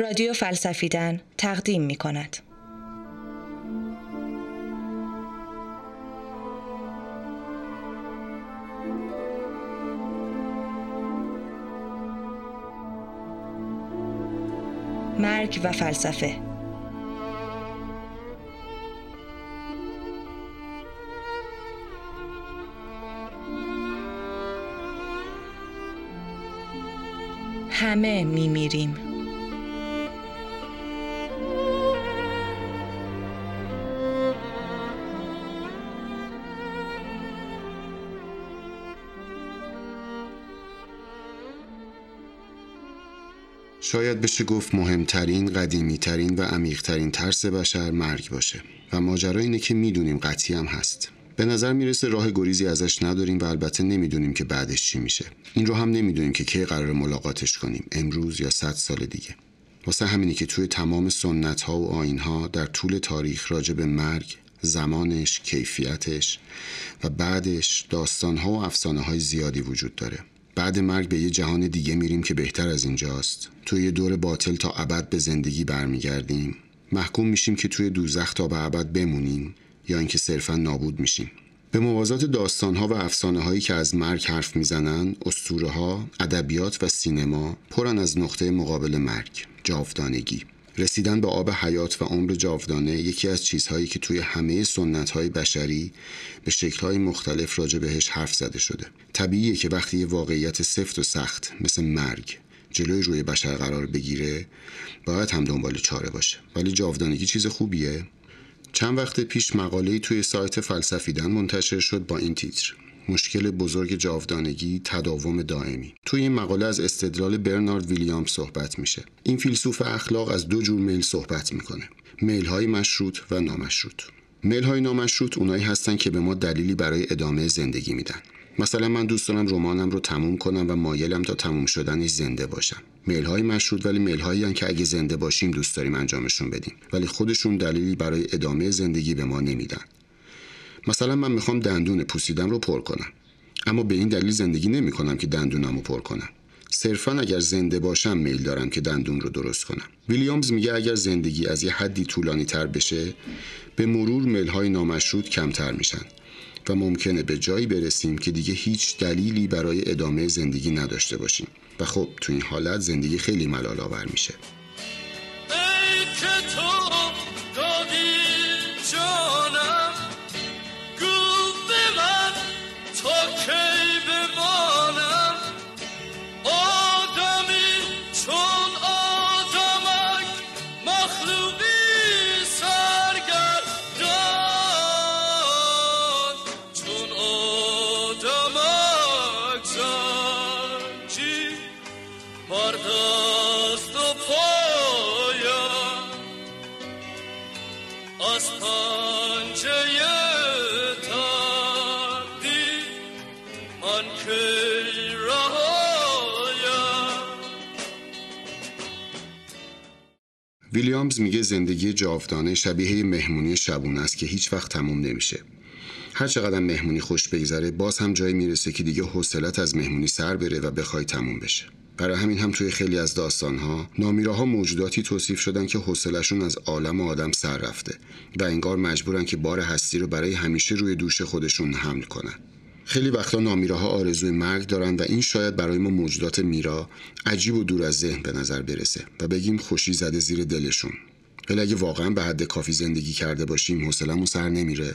رادیو فلسفیدن تقدیم می کند. مرگ و فلسفه همه می میریم. شاید بشه گفت مهمترین، قدیمیترین و عمیقترین ترس بشر مرگ باشه. و ماجرا اینه که می‌دونیم قطعی هم هست. به نظر می‌رسه راه گریزی ازش نداریم و البته نمی‌دونیم که بعدش چی میشه. این رو هم نمی‌دونیم که کی قرار ملاقاتش کنیم امروز یا صد سال دیگه. واسه همینی که توی تمام سنت ها و آین ها در طول تاریخ راجع به مرگ زمانش، کیفیتش و بعدش داستان ها و افسانه های زیادی وجود داره. بعد مرگ به یه جهان دیگه میریم که بهتر از اینجاست. توی یه دور باطل تا ابد به زندگی برمیگردیم. محکوم میشیم که توی دوزخ تا به ابد بمونیم یا اینکه صرفا نابود میشیم. به موازات داستانها و افسانه هایی که از مرگ حرف می‌زنن اسطوره ها ادبیات و سینما پرن از نقطه مقابل مرگ جاودانگی. رسیدن به آب حیات و عمر جاودانه یکی از چیزهایی که توی همه سنت های بشری به شکلهای مختلف راجع بهش حرف زده شده. طبیعیه که وقتی یه واقعیت سفت و سخت مثل مرگ جلوی روی بشر قرار بگیره باید هم دنبال چاره باشه. ولی جاودانگی چیز خوبیه. چند وقت پیش مقاله‌ای توی سایت فلسفیدن منتشر شد با این تیتر. مشکل بزرگ جاودانگی تداوم دائمی. توی این مقاله از استدلال برنارد ویلیام صحبت میشه. این فیلسوف اخلاق از دو جور میل صحبت می‌کنه. میل های مشروط و نامشروط. میل های نامشروط اونایی هستن که به ما دلیلی برای ادامه زندگی میدن. مثلا من دوست دارم رمانم رو تموم کنم و مایلم تا تموم شدنش زنده باشم. میل های مشروط ولی میل هایی که اگه زنده باشیم دوست داریم انجامشون بدیم. ولی خودشون دلیلی برای ادامه زندگی به ما نمیدن. مثلا من می‌خوام دندون پوسیدم رو پر کنم. اما به این دلیل زندگی نمی کنم که دندونم رو پر کنم. صرفا اگر زنده باشم میل دارم که دندون رو درست کنم. ویلیامز میگه اگر زندگی از یه حدی طولانی تر بشه به مرور میل های نامشروط کمتر میشن و ممکنه به جایی برسیم که دیگه هیچ دلیلی برای ادامه زندگی نداشته باشیم. و خب تو این حالت زندگی خیلی ملال آور میشه. ویلیامز میگه زندگی جاودانه شبیه مهمونی شبونه است که هیچ وقت تموم نمیشه. هر چقدر مهمونی خوش بگذره باز هم جایی می‌رسه که دیگه حوصلت از مهمونی سر بره و بخوای تموم بشه. برای همین هم توی خیلی از داستانها نامیراها موجوداتی توصیف شدن که حوصلشون از عالم و آدم سر رفته و انگار مجبورن که بار هستی رو برای همیشه روی دوش خودشون حمل کنن. خیلی وقتا نامیراها آرزوی مرگ دارن و این شاید برای ما موجودات میرا عجیب و دور از ذهن به نظر برسه و بگیم خوشی زده زیر دلشون. ولی اگه واقعا به حد کافی زندگی کرده باشیم حوصلمون سر نمیره.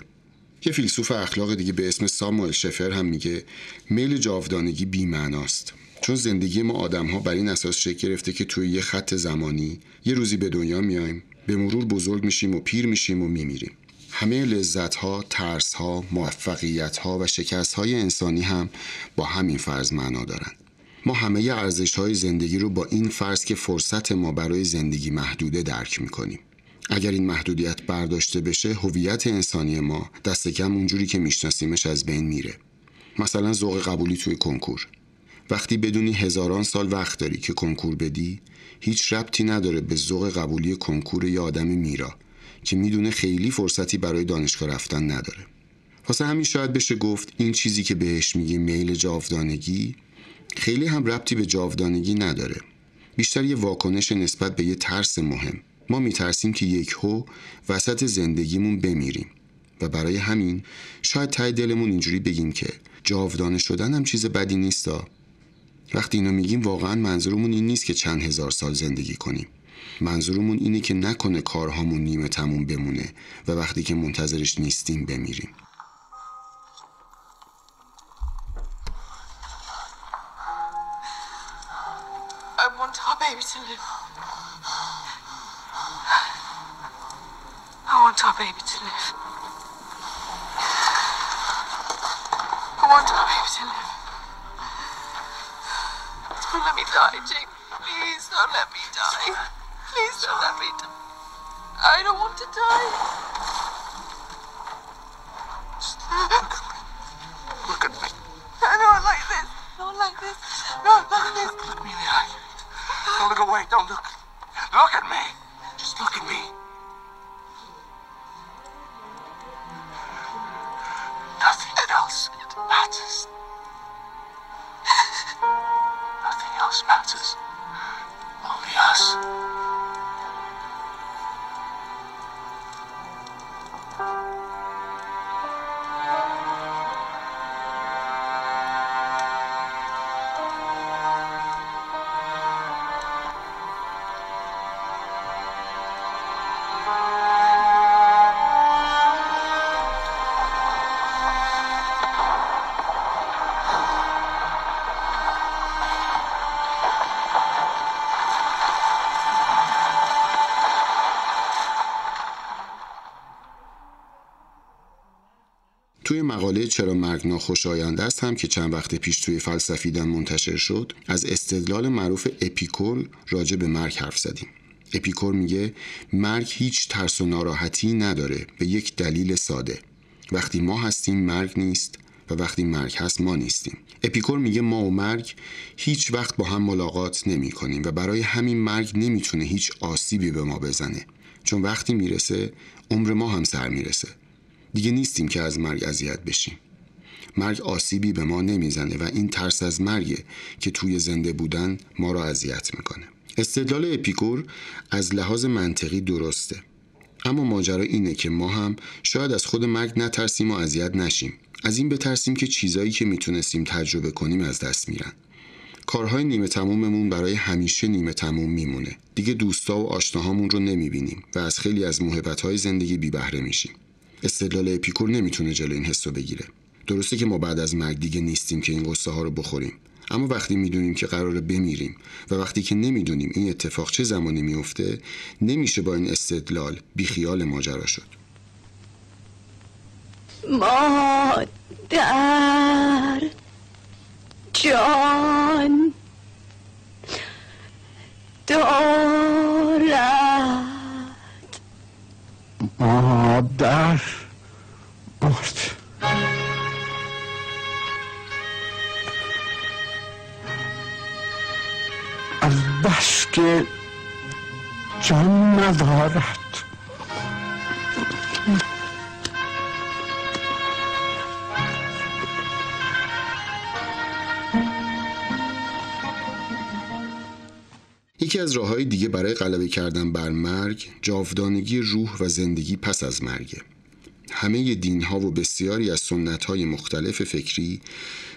یه فیلسوف اخلاق دیگه به اسم ساموئل شفر هم میگه میل جاودانگی بی‌معناست. چون زندگی ما آدم ها بر این اساس شکل گرفته که توی یه خط زمانی یه روزی به دنیا میایم به مرور بزرگ میشیم و پیر میشیم و میمیریم. همه لذت ها، ترس ها، موفقیت ها و شکست های انسانی هم با همین فرض معنا دارند. ما همه ارزش های زندگی رو با این فرض که فرصت ما برای زندگی محدوده درک می‌کنیم. اگر این محدودیت برداشته بشه هویت انسانی ما دست کم اونجوری که میشناسیمش از بین میره. مثلا ذوق قبولی توی کنکور. وقتی بدونی هزاران سال وقت داری که کنکور بدی هیچ ربطی نداره به ذوق قبولی کنکور یا آدم میرا که می‌دونه خیلی فرصتی برای دانشگاه رفتن نداره. واسه همین شاید بشه گفت این چیزی که بهش میگی میل جاودانگی خیلی هم ربطی به جاودانگی نداره. بیشتر یه واکنش نسبت به یه ترس مهم. ما میترسیم که یک هو وسط زندگیمون بمیریم. و برای همین شاید تای دلمون اینجوری بگیم که جاودانه شدن هم چیز بدی نیستا وقتی اینو میگیم واقعا منظورمون این نیست که چند هزار سال زندگی کنیم. منظورمون اینه که نکنه کارهامون نیمه تموم بمونه و وقتی که منتظرش نیستیم بمیریم. مقاله چرا مرگ ناخوشایند است هم که چند وقت پیش توی فلسفیدن منتشر شد از استدلال معروف اپیکور راجع به مرگ حرف زدیم. اپیکور میگه مرگ هیچ ترس و ناراحتی نداره به یک دلیل ساده. وقتی ما هستیم مرگ نیست و وقتی مرگ هست ما نیستیم. اپیکور میگه ما و مرگ هیچ وقت با هم ملاقات نمی کنیم و برای همین مرگ نمی‌تونه هیچ آسیبی به ما بزنه. چون وقتی می‌رسه عمر ما هم سر می‌رسه. دیگه نیستیم که از مرگ اذیت بشیم. مرگ آسیبی به ما نمی‌زنه و این ترس از مرگه که توی زنده بودن ما را اذیت می‌کنه. استدلال اپیکور از لحاظ منطقی درسته. اما ماجرا اینه که ما هم شاید از خود مرگ نترسیم و اذیت نشیم. از این بترسیم که چیزایی که می‌تونستیم تجربه کنیم از دست میرن. کارهای نیمه تموممون برای همیشه نیمه تموم میمونه. دیگه دوستا و آشناهامون رو نمی‌بینیم و از خیلی از موهبت‌های زندگی بی بهره میشیم. استدلال اپیکور نمی‌تونه جلو این حسو بگیره. درسته که ما بعد از مرگ دیگه نیستیم که این قصه ها رو بخوریم. اما وقتی می‌دونیم که قراره بمیریم و وقتی که نمی‌دونیم این اتفاق چه زمانی میفته نمیشه با این استدلال بیخیال ماجرا شد. مادر جان دارد مادر مرد. از بس که جان ندارد. یکی از راههای دیگه برای غلبه کردن بر مرگ جاودانگی روح و زندگی پس از مرگه. همه دین ها و بسیاری از سنت های مختلف فکری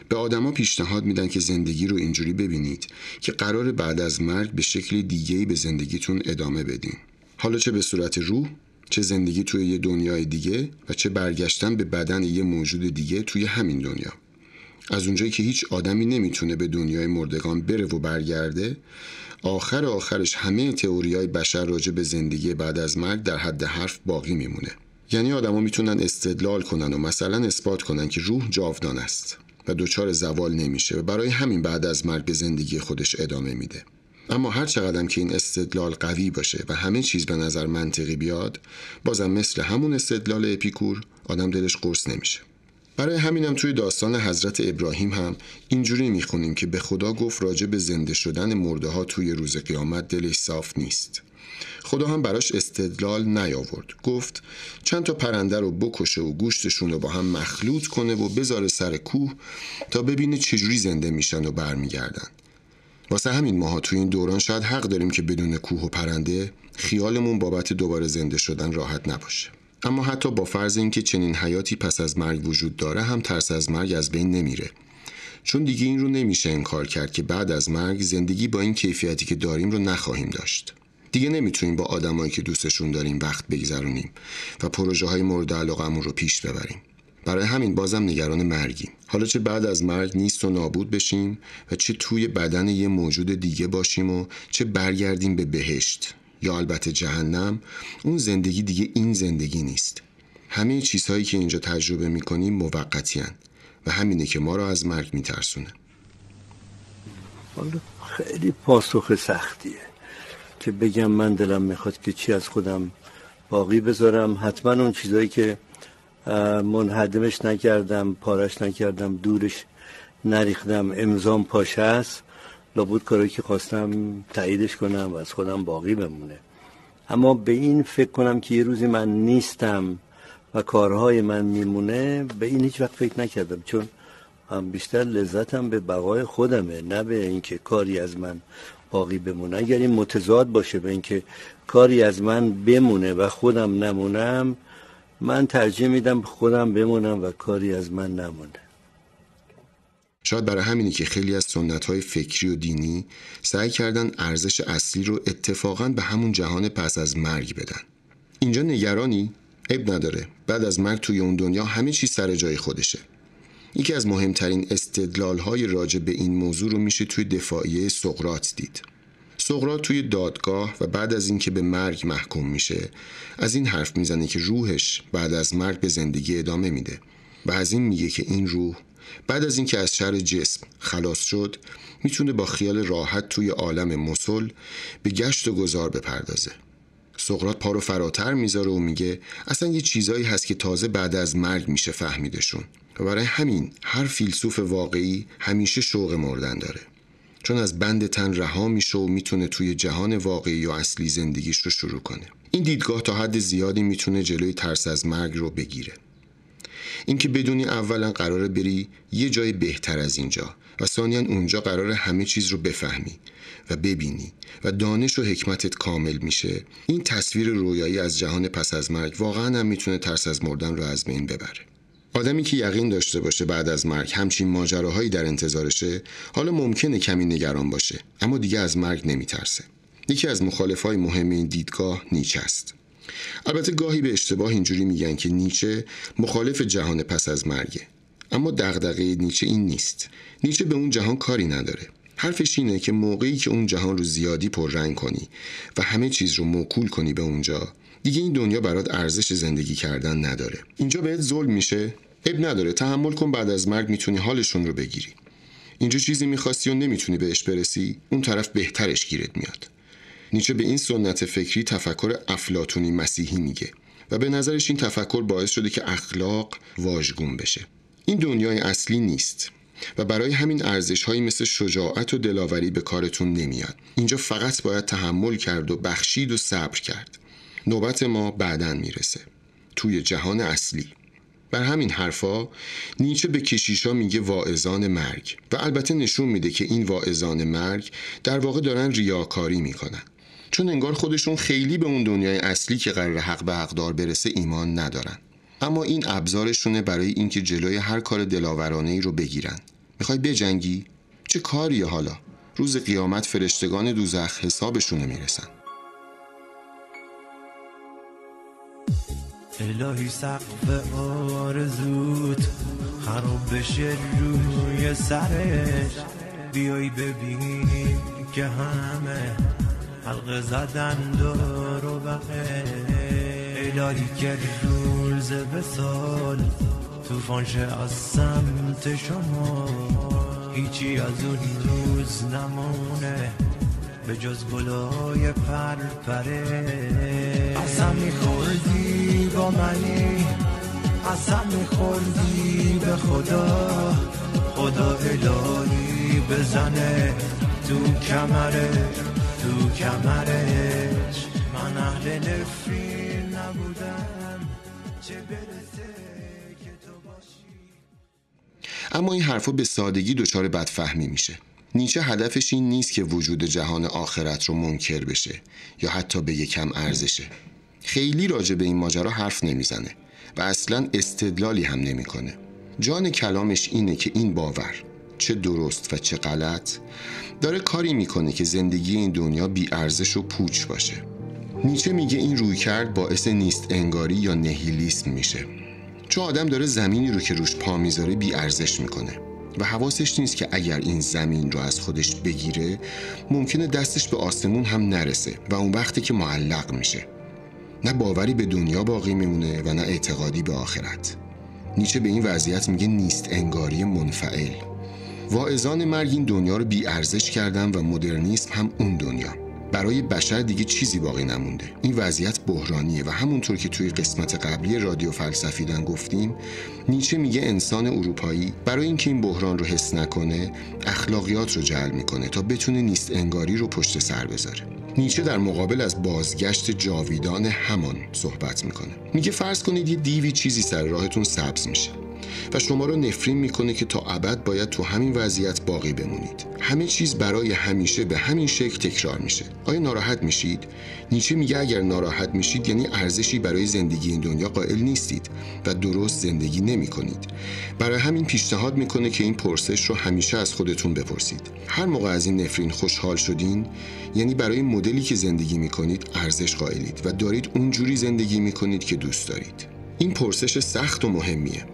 به آدما پیشنهاد میدن که زندگی رو اینجوری ببینید که قرار بعد از مرگ به شکل دیگه‌ای به زندگیتون ادامه بدین. حالا چه به صورت روح چه زندگی توی یه دنیای دیگه و چه برگشتن به بدن یه موجود دیگه توی همین دنیا. از اونجایی که هیچ آدمی نمی‌تونه به دنیای مردگان بره و برگرده آخر آخرش همه تئوریای بشر راجع به زندگی بعد از مرگ در حد حرف باقی میمونه. یعنی آدما می‌تونن استدلال کنن و مثلا اثبات کنن که روح جاودان است و دچار زوال نمیشه و برای همین بعد از مرگ به زندگی خودش ادامه میده. اما هر چقدر که این استدلال قوی باشه و همه چیز به نظر منطقی بیاد بازم مثل همون استدلال اپیکور آدم دلش قرص نمیشه. برای همینم توی داستان حضرت ابراهیم هم اینجوری می‌خونیم که به خدا گفت راجع به زنده شدن مرده ها توی روز قیامت دلش صاف نیست. خدا هم براش استدلال نیاورد. گفت چند تا پرنده رو بکشه و گوشتشون رو با هم مخلوط کنه و بذاره سر کوه تا ببینه چجوری زنده میشن و برمیگردن. واسه همین ماها توی این دوران شاید حق داریم که بدون کوه و پرنده خیالمون بابت دوباره زنده شدن راحت نباشه. اما حتی با فرض اینکه چنین حیاتی پس از مرگ وجود داره هم ترس از مرگ از بین نمیره. چون دیگه این رو نمیشه انکار کرد که بعد از مرگ زندگی با این کیفیتی که داریم رو نخواهیم داشت. دیگه نمی‌تونیم با آدمایی که دوستشون داریم وقت بگذرونیم و پروژه های مورد علاقمون رو پیش ببریم. برای همین بازم نگران مرگیم. حالا چه بعد از مرگ نیست و نابود بشیم و چه توی بدن یه موجود دیگه باشیم و چه برگردیم به بهشت. یا البته جهنم اون زندگی دیگه این زندگی نیست. همه چیزهایی که اینجا تجربه می‌کنیم موقتی و همینه که ما را از مرگ میترسونه. حالا خیلی پاسخ سختیه که بگم من دلم می‌خواد که چی از خودم باقی بذارم. حتما اون چیزایی که منحدمش نکردم پارش نکردم دورش نریختم. امضام پاشه است. لابد کاری که خواستم تاییدش کنم و از خودم باقی بمونه. اما به این فکر کنم که یه روزی من نیستم و کارهای من میمونه به این هیچ وقت فکر نکردم چون بیشتر لذتم به بقای خودمه نه به اینکه کاری از من باقی بمونه. اگر این متضاد باشه به اینکه کاری از من بمونه و خودم نمونم من ترجیح میدم خودم بمونم و کاری از من نمونه. شاید برای همینی که خیلی از سنت های فکری و دینی سعی کردن ارزش اصلی رو اتفاقا به همون جهان پس از مرگ بدن. اینجا نگرانی؟ اب نداره. بعد از مرگ توی اون دنیا همه چیز سر جای خودشه. یکی از مهمترین استدلال های راجع به این موضوع رو میشه توی دفاعیه سقرات دید. سقرات توی دادگاه و بعد از اینکه به مرگ محکوم میشه از این حرف می‌زنه که روحش بعد از مرگ به زندگی ادامه میده و از این میگه که این روح بعد از اینکه از شر جسم خلاص شد می‌تونه با خیال راحت توی عالم مسل به گشت و گذار بپردازه. سقرات پا رو فراتر می‌ذاره و میگه اصلا یه چیزایی هست که تازه بعد از مرگ میشه فهمیدشون. و برای همین هر فیلسوف واقعی همیشه شوق مردن داره. چون از بند تن رها میشه و می‌تونه توی جهان واقعی یا اصلی زندگیش رو شروع کنه. این دیدگاه تا حد زیادی می‌تونه جلوی ترس از مرگ رو بگیره. اینکه بدونی اولا قراره بری یه جای بهتر از اینجا و ثانیا اونجا قرار همه چیز رو بفهمی و ببینی و دانش و حکمتت کامل میشه. این تصویر رویایی از جهان پس از مرگ واقعا هم می‌تونه ترس از مردن رو از بین ببره. آدمی که یقین داشته باشه بعد از مرگ همچین ماجراهایی در انتظارشه حالا ممکنه کمی نگران باشه اما دیگه از مرگ نمیترسه. یکی از مخالفای مهم این دیدگاه نیچه است. البته گاهی به اشتباه اینجوری میگن که نیچه مخالف جهان پس از مرگه. اما دغدغه نیچه این نیست. نیچه به اون جهان کاری نداره. حرفش اینه که موقعی که اون جهان رو زیادی پررنگ کنی و همه چیز رو موکول کنی به اونجا دیگه این دنیا برات ارزش زندگی کردن نداره. اینجا بهت ظلم میشه. اب نداره. تحمل کن بعد از مرگ می‌تونی حالشون رو بگیری. اینجا چیزی می‌خواستی و نمی‌تونی بهش برسی اون طرف بهترش گیرت میاد. نیچه به این سنت فکری تفکر افلاتونی مسیحی میگه و به نظرش این تفکر باعث شده که اخلاق واژگون بشه. این دنیای اصلی نیست و برای همین ارزش هایی مثل شجاعت و دلاوری به کارتون نمیاد. اینجا فقط باید تحمل کرد و بخشید و صبر کرد. نوبت ما بعدا می‌رسه. توی جهان اصلی. بر همین حرفا نیچه به کشیشا میگه واعظان مرگ و البته نشون میده که این واعظان مرگ در واقع دارن ریاکاری می‌کنن. چون انگار خودشون خیلی به اون دنیای اصلی که قرار حق به حقدار برسه ایمان ندارن. اما این ابزارشونه برای اینکه جلوی هر کار دلاورانه ای رو بگیرن. می‌خوای بجنگی؟ چه کاریه حالا؟ روز قیامت فرشتگان دوزخ حسابشونه می‌رسن. الهی سقف آرزوت خراب بشه روی سرش. بیای ببینی که همه حلقه زدن دور و بقه. الهی که روز به سال توفان از سمت شما. هیچی از اون روز نمونه به جز گلای پر پره. اصلا میخوردی با منی؟ اصلا میخوردی به خدا؟ خدا الهی بزنه تو کمره. تو کمرش. من اهل نفرین نبودم. چه برسه که تو باشی. اما این حرفا به سادگی دچار بدفهمی میشه. نیچه هدفش این نیست که وجود جهان آخرت رو منکر بشه یا حتی به کم ارزشه. خیلی راجع به این ماجرا حرف نمی‌زنه و اصلا استدلالی هم نمی‌کنه. جان کلامش اینه که این باور چه درست و چه غلط داره کاری می‌کنه که زندگی این دنیا بی ارزش و پوچ باشه. نیچه میگه این روی کرد باعث نیست انگاری یا نهیلیسم میشه. چون آدم داره زمینی رو که روش پا می‌ذاره بی ارزش می‌کنه. و حواسش نیست که اگر این زمین رو از خودش بگیره ممکنه دستش به آسمون هم نرسه و اون وقتی که معلق میشه. نه باوری به دنیا باقی میمونه و نه اعتقادی به آخرت. نیچه به این وضعیت میگه نیست انگاری منفعل. واعظان مرگ این دنیا رو بی ارزش کردن و مدرنیسم هم اون دنیا. برای بشر دیگه چیزی باقی نمونده. این وضعیت بحرانیه و همونطور که توی قسمت قبلی رادیو فلسفیدن گفتیم نیچه میگه انسان اروپایی برای اینکه این بحران رو حس نکنه اخلاقیات رو جلب می‌کنه تا بتونه نیست انگاری رو پشت سر بذاره. نیچه در مقابل از بازگشت جاویدان همان صحبت می‌کنه. میگه فرض کنید یه دیوی چیزی سر راهتون سبز میشه. و شما رو نفرین می‌کنه که تا ابد باید تو همین وضعیت باقی بمونید. همه چیز برای همیشه به همین شکل تکرار میشه. آیا ناراحت میشید؟ نیچه میگه اگر ناراحت میشید یعنی ارزشی برای زندگی این دنیا قائل نیستید و درست زندگی نمی کنید برای همین پیشنهاد می‌کنه که این پرسش رو همیشه از خودتون بپرسید. هر موقع از این نفرین خوشحال شدین یعنی برای مدلی که زندگی می‌کنید ارزش قائلید و دارید اونجوری زندگی می‌کنید که دوست دارید. این پرسش سخت و مهمیه.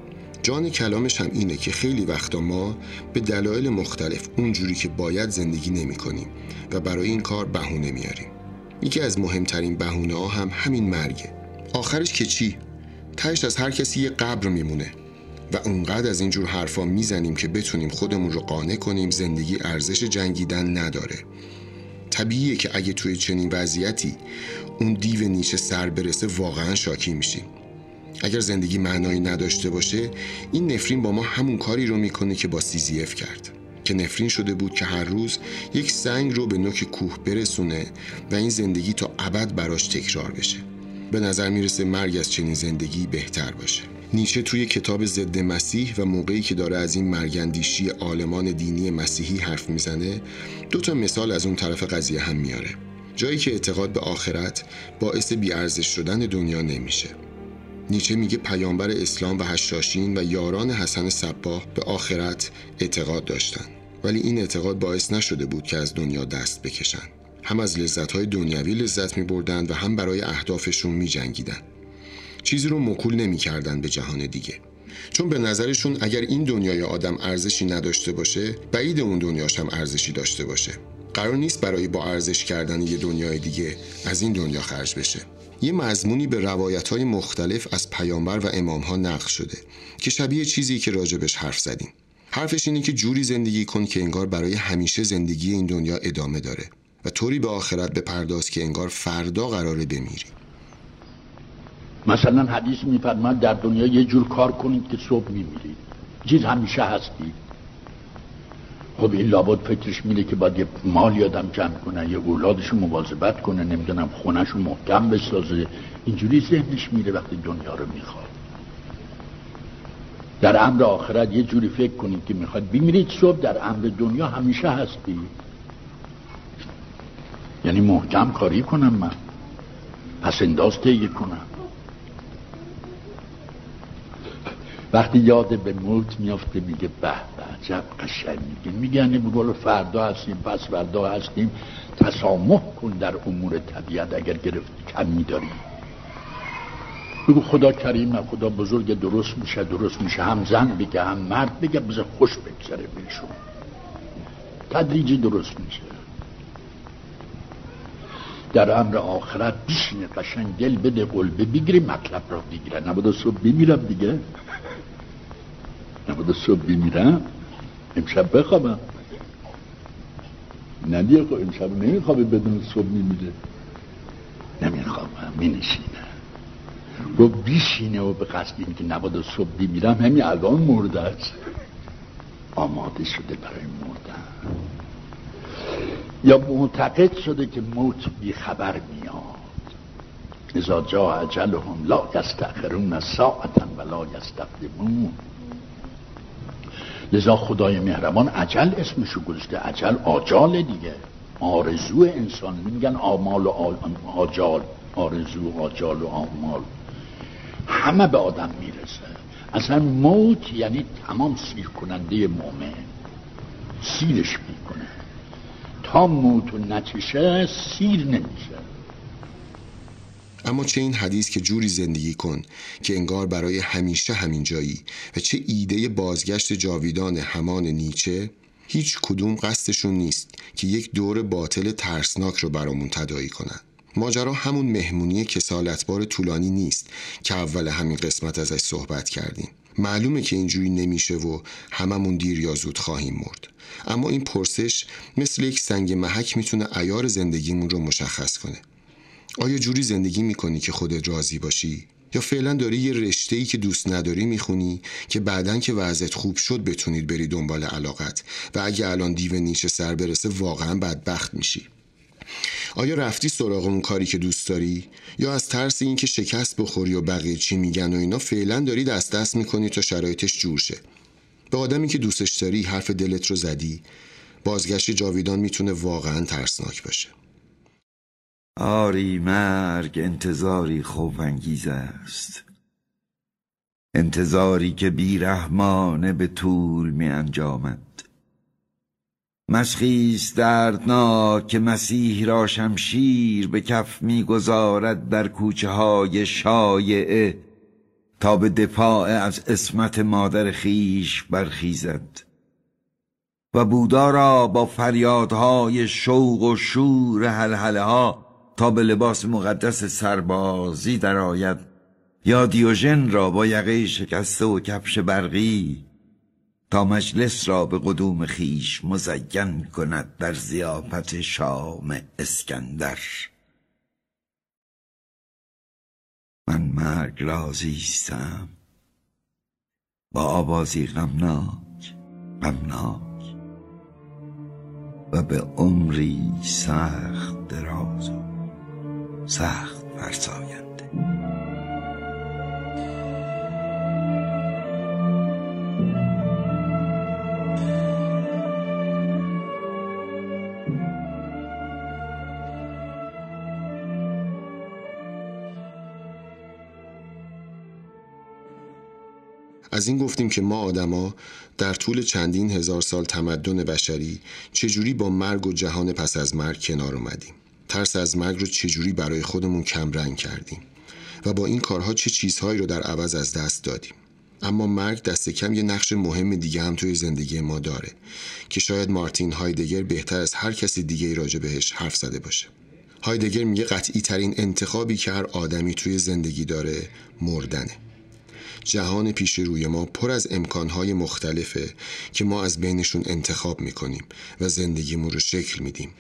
جان کلامش هم اینه که خیلی وقتا ما به دلایل مختلف اونجوری که باید زندگی نمی کنیم و برای این کار بهونه میاریم. یکی از مهمترین بهونه ها هم همین مرگه. آخرش که چی؟ تهش از هر کسی یه قبر میمونه و اونقدر از اینجور حرفا می‌زنیم که بتونیم خودمون رو قانع کنیم زندگی ارزش جنگیدن نداره. طبیعیه که اگه توی چنین وضعیتی اون دیو نیچه سر برسه واقعا شاکی میشیم. اگر زندگی معنایی نداشته باشه این نفرین با ما همون کاری رو می‌کنه که با سیزیف کرد. که نفرین شده بود که هر روز یک سنگ رو به نوک کوه برسونه و این زندگی تا ابد براش تکرار بشه. به نظر می‌رسه مرگ از چنین زندگی بهتر باشه. نیچه توی کتاب ضد مسیح و موقعی که داره از این مرگندیشی عالمان دینی مسیحی حرف می‌زنه دو تا مثال از اون طرف قضیه هم میاره. جایی که اعتقاد به آخرت باعث بیارزش شدن دنیا نمیشه. نیچه میگه پیامبر اسلام و هشاشین و یاران حسن صباه به آخرت اعتقاد داشتن. ولی این اعتقاد باعث نشده بود که از دنیا دست بکشن. هم از لذتهای دنیوی لذت می بردن و هم برای اهدافشون می جنگیدن. چیزی رو مکول نمی کردن به جهان دیگه. چون به نظرشون اگر این دنیای آدم ارزشی نداشته باشه بعید اون دنیاش هم ارزشی داشته باشه. قرار نیست برای با ارزش کردن یه دنیای دیگه از این دنیا خرج بشه. یه مضمونی به روایت های مختلف از پیامبر و امام ها نقل شده که شبیه چیزی که راجبش حرف زدیم. حرفش اینه که جوری زندگی کن که انگار برای همیشه زندگی این دنیا ادامه داره و طوری به آخرت بپرداز که انگار فردا قراره بمیری. مثلا حدیث میفرماد در دنیا یه جور کار کنید که صبح میمیرید. چیز همیشه هستی. خب این لابد فکرش میره که باید یه مال یادم جمع کنه یه اولادش مواظبت کنه نمی‌دونم خونش رو محکم بسازه. اینجوری ذهنش میره وقتی دنیا رو می‌خواد. در امر آخرت یه جوری فکر کنید که می‌خواد. بمیرید صبح در امر دنیا همیشه هستی. یعنی محکم کاری کنم من. پس انداز تهیه کنم. وقتی یاد به موت میافته میگه به به عجب قشنگ. میگه یعنی بگو فردا هستیم پس فردا هستیم. تسامح کن در امور طبیعت اگر گرفت کمی داریم بگو خدا کریم خدا بزرگ درست میشه درست میشه. هم زن بگه هم مرد بگه بذار خوش بگذره بهشون. تدریجی درست میشه. در امر آخرت بیشینه قشنگ دل بده قلبه بگیری مطلب را بگیره. نبوده صبح بمیرم دیگه. نبوده صبح بمیرم امشب بخوابم. ندیه خب امشب نمیخوابه بدون صبح میمیره. نمیخوابم مینشینه رو بیشینه و به قصد این که نباید صبح بمیرم همین الان مرده است. آماده شده برای مردن. یا معتقد شده که موت بی خبر میاد. ازا جا عجلهم لا یستخرون ساعتا ولا یستقدمون. لذا خدای مهربان عجل اسمشو گذاشته. عجل آجال دیگه. آرزو انسان. میگن آمال و آجال. آرزو آجال و آمال. همه به آدم می‌رسه. اصلا موت یعنی تمام سیر کننده مومن. سیرش می‌کنه. تا موت و نچشه سیر نمیشه. اما چه این حدیث که جوری زندگی کن که انگار برای همیشه همین جایی و چه ایده بازگشت جاویدان همان نیچه؟ هیچ کدوم قصدشون نیست که یک دور باطل ترسناک رو برامون تدایی کنن. ماجرا همون مهمونی کسالتبار طولانی نیست که اول همین قسمت ازش صحبت کردیم. معلومه که اینجوری نمیشه و هممون دیر یا زود خواهیم مرد. اما این پرسش مثل یک سنگ محک می‌تونه ایار زندگیمون رو مشخص کنه. آیا جوری زندگی می‌کنی که خودت راضی باشی؟ یا فعلا داری یه رشته ای که دوست نداری می‌خونی که بعدا که وضعت خوب شد بتونید بری دنبال علاقت؟ و اگه الان دیو نیچه سر برسه واقعا بدبخت میشی. آیا رفتی سراغ اون کاری که دوست داری؟ یا از ترس اینکه شکست بخوری و بقیه چی میگن و اینا فعلا داری دست دست می‌کنی تا شرایطش جور شه؟ به آدمی که دوستش داری حرف دلت رو زدی بازگشت جاویدان می‌تونه واقعا ترسناک باشه. آری مرگ انتظاری خوف انگیز است. انتظاری که بیرحمانه به طول می انجامد مشخیص دردناک که مسیح را شمشیر به کف می‌گذارد در کوچه های شایعه تا به دفاع از اسمت مادر خیش برخیزد. و بودا را با فریادهای شوق و شور حلحله ها تا به لباس مقدس سربازی درآید. یا دیوژن را با یقه شکسته و کفش برقی تا مجلس را به قدوم خیش مزین کند در زیافت شام اسکندر. من مرگ رازیستم با آوازی غمناک غمناک. و به عمری سخت سخت فرساینده. از این گفتیم که ما آدما در طول چندین هزار سال تمدن بشری چجوری با مرگ و جهان پس از مرگ کنار اومدیم. ترس از مرگ رو چجوری برای خودمون کمرنگ کردیم و با این کارها چه چیزهایی رو در عوض از دست دادیم. اما مرگ دست کم یه نقش مهم دیگه هم توی زندگی ما داره که شاید مارتین هایدگر بهتر از هر کسی دیگه راجع بهش حرف زده باشه. هایدگر میگه قطعی ترین انتخابی که هر آدمی توی زندگی داره مردنه. جهان پیش روی ما پر از امکانهای مختلفه که ما از بینشون انتخاب می‌کنیم و زندگیمون رو شکل میدیم.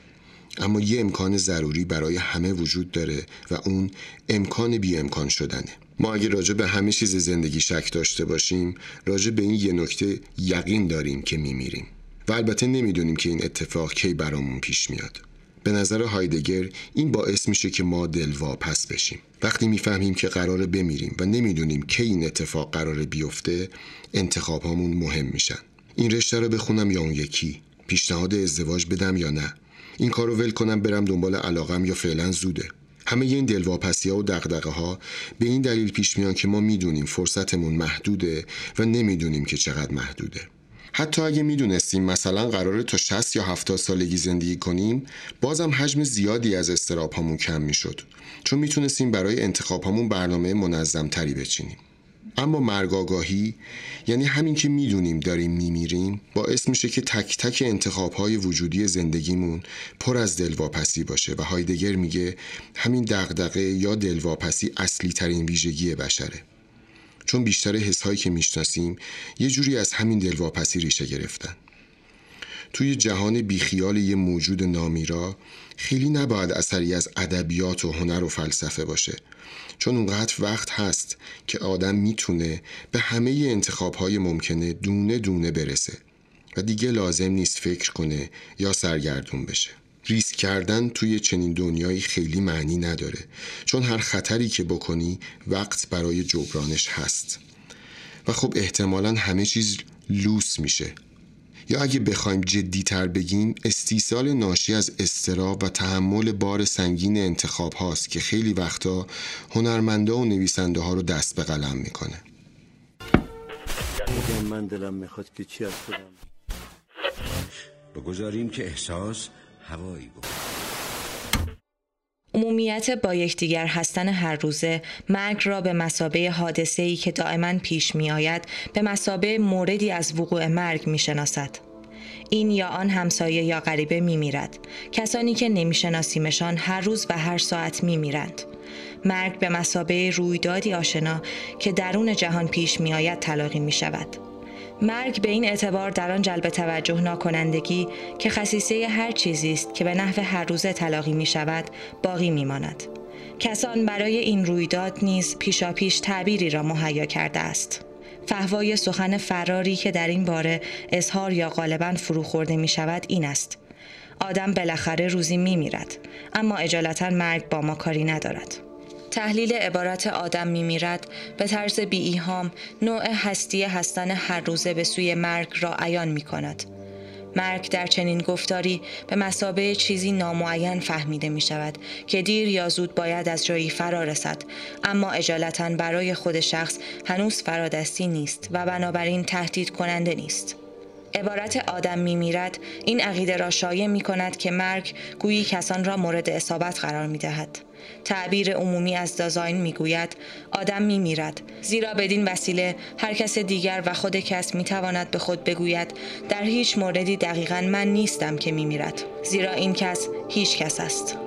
اما یه امکان ضروری برای همه وجود داره و اون امکان بی امکان شدنه. ما اگه راجع به همه چیز زندگی شک داشته باشیم راجع به این یه نکته یقین داریم که میمیریم. و البته نمی‌دونیم که این اتفاق کی برامون پیش میاد. به نظر هایدگر این باعث میشه که ما دلواپس بشیم. وقتی می‌فهمیم که قراره بمیریم و نمی‌دونیم کی این اتفاق قراره بیفته انتخاب هامون مهم میشن. این رشته رو بخونم یا اون یکی؟ پیشنهاد ازدواج بدم یا نه؟ این کارو ول کنم برم دنبال علاقم یا فعلا زوده. همه این دلواپسی ها و دقدقه ها به این دلیل پیش میان که ما می‌دونیم فرصتمون محدوده و نمی‌دونیم که چقدر محدوده. حتی اگه می‌دونستیم مثلا قراره تا 60 یا 70 سالگی زندگی کنیم بازم حجم زیادی از استراب هامون کم می‌شد. چون می‌تونستیم برای انتخاب همون برنامه منظم تری بچینیم. اما مرگ آگاهی یعنی همین که می‌دونیم داریم میمیریم باعث میشه که تک تک انتخاب های وجودی زندگیمون پر از دلواپسی باشه و هایدگر میگه همین دغدغه یا دلواپسی اصلی ترین ویژگی بشره. چون بیشتر حسهایی که می‌شناسیم یه جوری از همین دلواپسی ریشه گرفتن. توی جهان بیخیال یه موجود نامیرا خیلی نباید اثری از ادبیات و هنر و فلسفه باشه. چون اونقدر وقت هست که آدم می‌تونه به همه انتخاب های ممکنه دونه دونه برسه. و دیگه لازم نیست فکر کنه یا سرگردون بشه. ریسک کردن توی چنین دنیایی خیلی معنی نداره. چون هر خطری که بکنی وقت برای جبرانش هست. و خب احتمالا همه چیز لوس میشه. یا اگه بخوایم جدیتر بگیم استیصال ناشی از استراب و تحمل بار سنگین انتخاب هاست که خیلی وقتا هنرمنده و نویسنده ها رو دست به قلم می‌کنه. من دلم می‌خواد که چی از خودم؟ بگذاریم که احساس هوایی بود عمومیت با یکدیگر هستن هر روزه مرگ را به مسابه حادثه ای که دائما پیش می آید به مسابه موردی از وقوع مرگ می شناسد. این یا آن همسایه یا غریبه می میرد. کسانی که نمی شناسیمشان هر روز و هر ساعت می میرند. مرگ به مسابه رویدادی آشنا که درون جهان پیش می آید تلاقی می شود. مرگ به این اعتبار در آن جلب توجه ناکنندگی که خصیصه هر چیزی است که به نحو هر روزه تلاقی می شود باقی می ماند. کسان برای این رویداد نیز پیشاپیش تعبیری را مهیا کرده است. فهوای سخن فراری که در این باره اظهار یا غالبا فرو خورده می شود این است. آدم بالاخره روزی می میرد اما اجالتا مرگ با ما کاری ندارد. تحلیل عبارت آدم میمیرد به طرز بی ایهام نوع هستی هستن هر روزه به سوی مرگ را عیان می کند. مرگ در چنین گفتاری به مسابه چیزی نامعین فهمیده می شود که دیر یا زود باید از جایی فرا رسد اما اجالتا برای خود شخص هنوز فرادستی نیست و بنابراین تهدید کننده نیست. عبارت آدم می میرد این عقیده را شایع می کند که مرگ گویی کسان را مورد اصابت قرار می دهد. تعبیر عمومی از دازاین می‌گوید آدم می میرد زیرا بدین وسیله هر کس دیگر و خود کس می تواند به خود بگوید در هیچ موردی دقیقا من نیستم که می میرد زیرا این کس هیچ کس است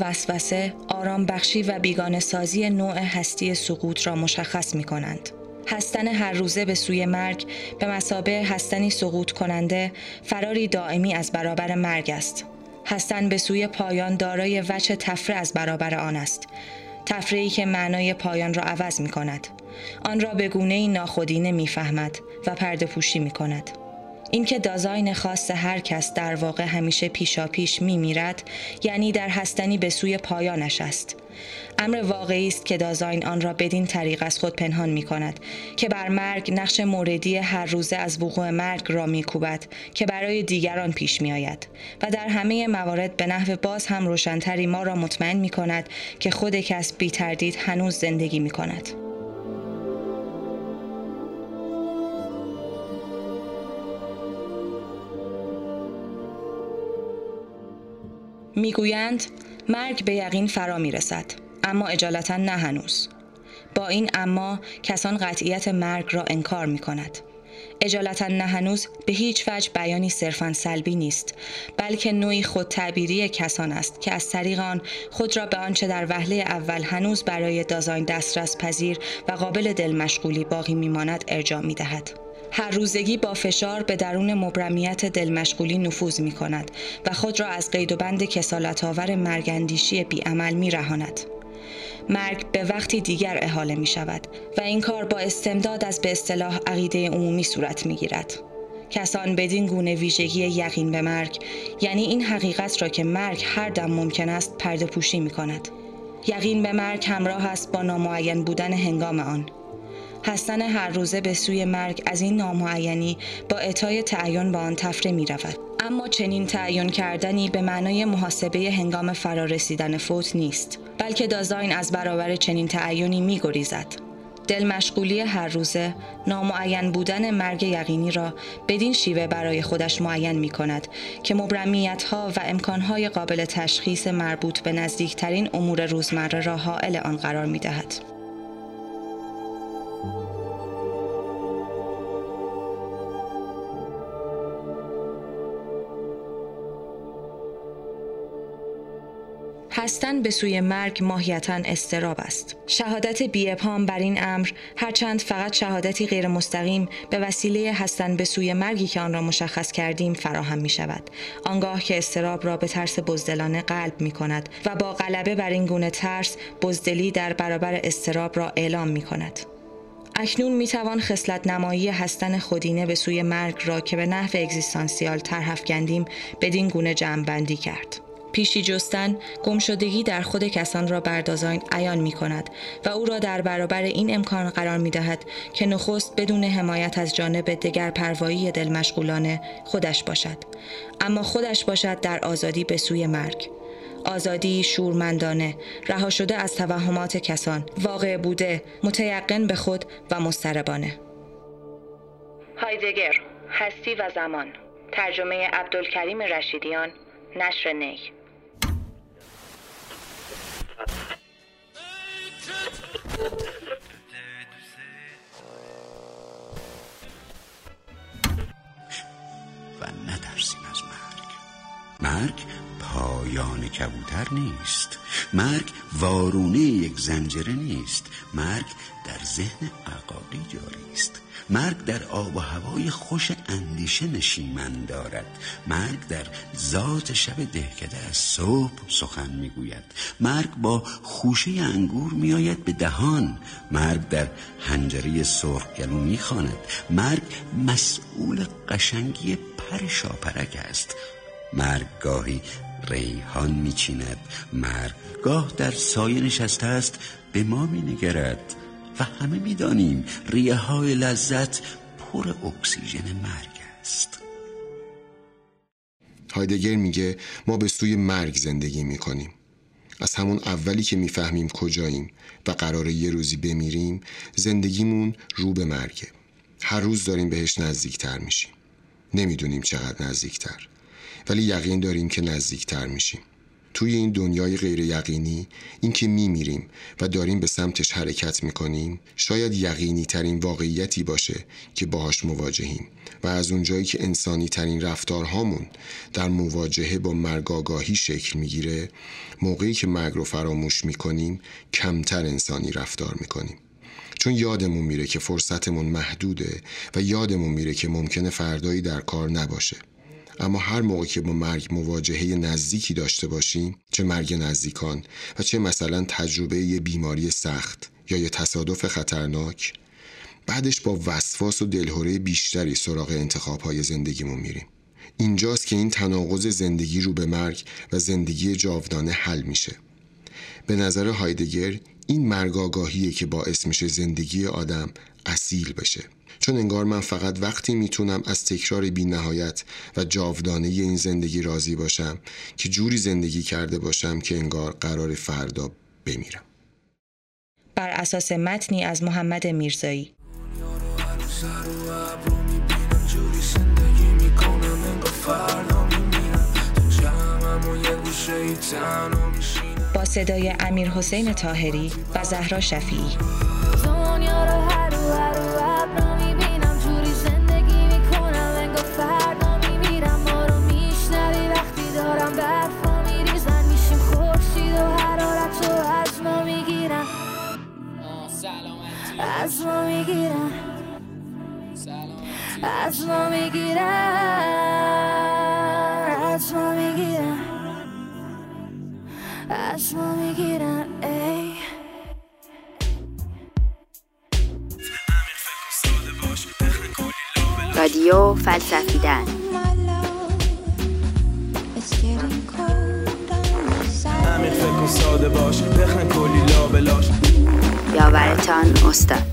وسوسه، آرام بخشی و بیگانه سازی نوع هستی سقوط را مشخص می کنند. هستن هر روزه به سوی مرگ به مسابه هستنی سقوط کننده فراری دائمی از برابر مرگ است. هستن به سوی پایان دارای وجه تفره از برابر آن است. تفریحی که معنای پایان را عوض می کند. آن را به گونه ناخودی نمی فهمد و پرده پوشی می کند. اینکه دازاین خاص هر کس در واقع همیشه پیشا پیش می میرد یعنی در هستنی به سوی پایانش است امر واقعی است که دازاین آن را بدین طریق از خود پنهان می کند که بر مرگ نقش موردی هر روزه از وقوع مرگ را می کوبد که برای دیگران پیش می آید و در همه موارد به نحو باز هم روشنتری ما را مطمئن می کند که خود کس بی تردید هنوز زندگی می کند. می‌گویند مرگ به یقین فرا می رسد اما اجالتا نه هنوز با این اما کسان قطعیت مرگ را انکار می کند اجالتا نه هنوز به هیچ وجه بیانی صرفا سلبی نیست بلکه نوعی خود تعبیری کسان است که از طریق آن خود را به آنچه در وهله اول هنوز برای دازاین دسترس پذیر و قابل دل مشغولی باقی میماند ارجاع می دهد. هر روزگی با فشار به درون مبرمیت دلمشغولی نفوذ می کند و خود را از قید و بند کسالت آور مرگندیشی بیعمل می رهاند. مرگ به وقتی دیگر احاله می شود و این کار با استمداد از به اصطلاح عقیده عمومی صورت می گیرد. کسان بدین گونه ویژگی یقین به مرگ یعنی این حقیقت را که مرگ هر دم ممکن است پرده پوشی می کند. یقین به مرگ همراه است با نامعین بودن هنگام آن هستن هر روزه به سوی مرگ از این نامعینی با اعطای تعین با آن تفره می رود. اما چنین تعین کردنی به معنای محاسبه هنگام فرارسیدن فوت نیست بلکه دازاین از برابر چنین تعینی می گریزد. دل مشغولی هر روزه نامعین بودن مرگ یقینی را بدین شیوه برای خودش معین می کند که مبرمیت ها و امکان های قابل تشخیص مربوط به نزدیکترین امور روزمره را حائل آن قرار می دهد. هستن به سوی مرگ ماهیتا استراب است. شهادت بی ابهام بر این امر هرچند فقط شهادتی غیر مستقیم به وسیله هستن به سوی مرگی که آن را مشخص کردیم فراهم می شود. آنگاه که استراب را به ترس بزدلانه قلب می کند و با غلبه بر این گونه ترس بزدلی در برابر استراب را اعلام می کند. اکنون می توان خصلت نمایی هستن خودینه به سوی مرگ را که به نحو اگزیستانسیال ترهفکندیم بدین گونه جمع کرد. پیشی جستن گمشدگی در خود کسان را بردازاین عیان می کند و او را در برابر این امکان قرار می دهد که نخست بدون حمایت از جانب دگر پروایی دل مشغولانه خودش باشد. اما خودش باشد در آزادی به سوی مرگ. آزادی شورمندانه رها شده از توهمات کسان واقع بوده متیقن به خود و مستربانه هایدگر هستی و زمان. ترجمه عبدالکریم رشیدیان نشر نی. و نترسیم از مرگ. مرگ پایان کبوتر نیست. مرگ وارونه یک زنجره نیست. مرگ در ذهن عقاقی جاری است. مرگ در آب و هوای خوش اندیشه نشیمن دارد. مرگ در ذات شب دهکده از صبح سخن می‌گوید. مرگ با خوشه انگور میآید به دهان. مرگ در هنجره سرخگلو می‌خواند. مرگ مسئول قشنگی پر شاپرک است. مرگ گاهی ریحان میچیند. مرگ گاه در سایه نشسته است به ما مینگرد. و همه می‌دانیم ریه های لذت پر اکسیژن مرگ است. هایدگر میگه ما به سوی مرگ زندگی می‌کنیم. از همون اولی که می‌فهمیم کجاییم و قراره یه روزی بمیریم زندگیمون رو به مرگه. هر روز داریم بهش نزدیکتر میشیم. نمی‌دونیم چقدر نزدیکتر. ولی یقین داریم که نزدیکتر میشیم. توی این دنیای غیر یقینی این که می میریم و داریم به سمتش حرکت می‌کنیم شاید یقینی ترین واقعیتی باشه که باهاش مواجهیم و از اونجایی که انسانی ترین رفتارهامون در مواجهه با مرگاگاهی شکل می‌گیره موقعی که مرگ رو فراموش می‌کنیم کمتر انسانی رفتار می‌کنیم. چون یادمون میره که فرصتمون محدوده و یادمون میره که ممکنه فردایی در کار نباشه. اما هر موقع که با مرگ مواجهه نزدیکی داشته باشیم چه مرگ نزدیکان و چه مثلا تجربه یه بیماری سخت یا یه تصادف خطرناک بعدش با وسواس و دلهوره بیشتری سراغ انتخابهای زندگیمون میریم. اینجاست که این تناقض زندگی رو به مرگ و زندگی جاودانه حل میشه. به نظر هایدگر این مرگ که باعث میشه زندگی آدم اصیل بشه. چون انگار من فقط وقتی می‌تونم از تکرار بی نهایت و جاودانه این زندگی راضی باشم که جوری زندگی کرده باشم که انگار قرار فردا بمیرم. بر اساس متنی از محمد میرزایی. با صدای امیر حسین تاهری و زهرا شفیعی. از ما می‌گیرن. از ما می‌گیرن. از ما می‌گیرن ای. رادیو فلسفیدن. امیر فکر ساده باش بخن کلی لابلاش یاورتان استاد.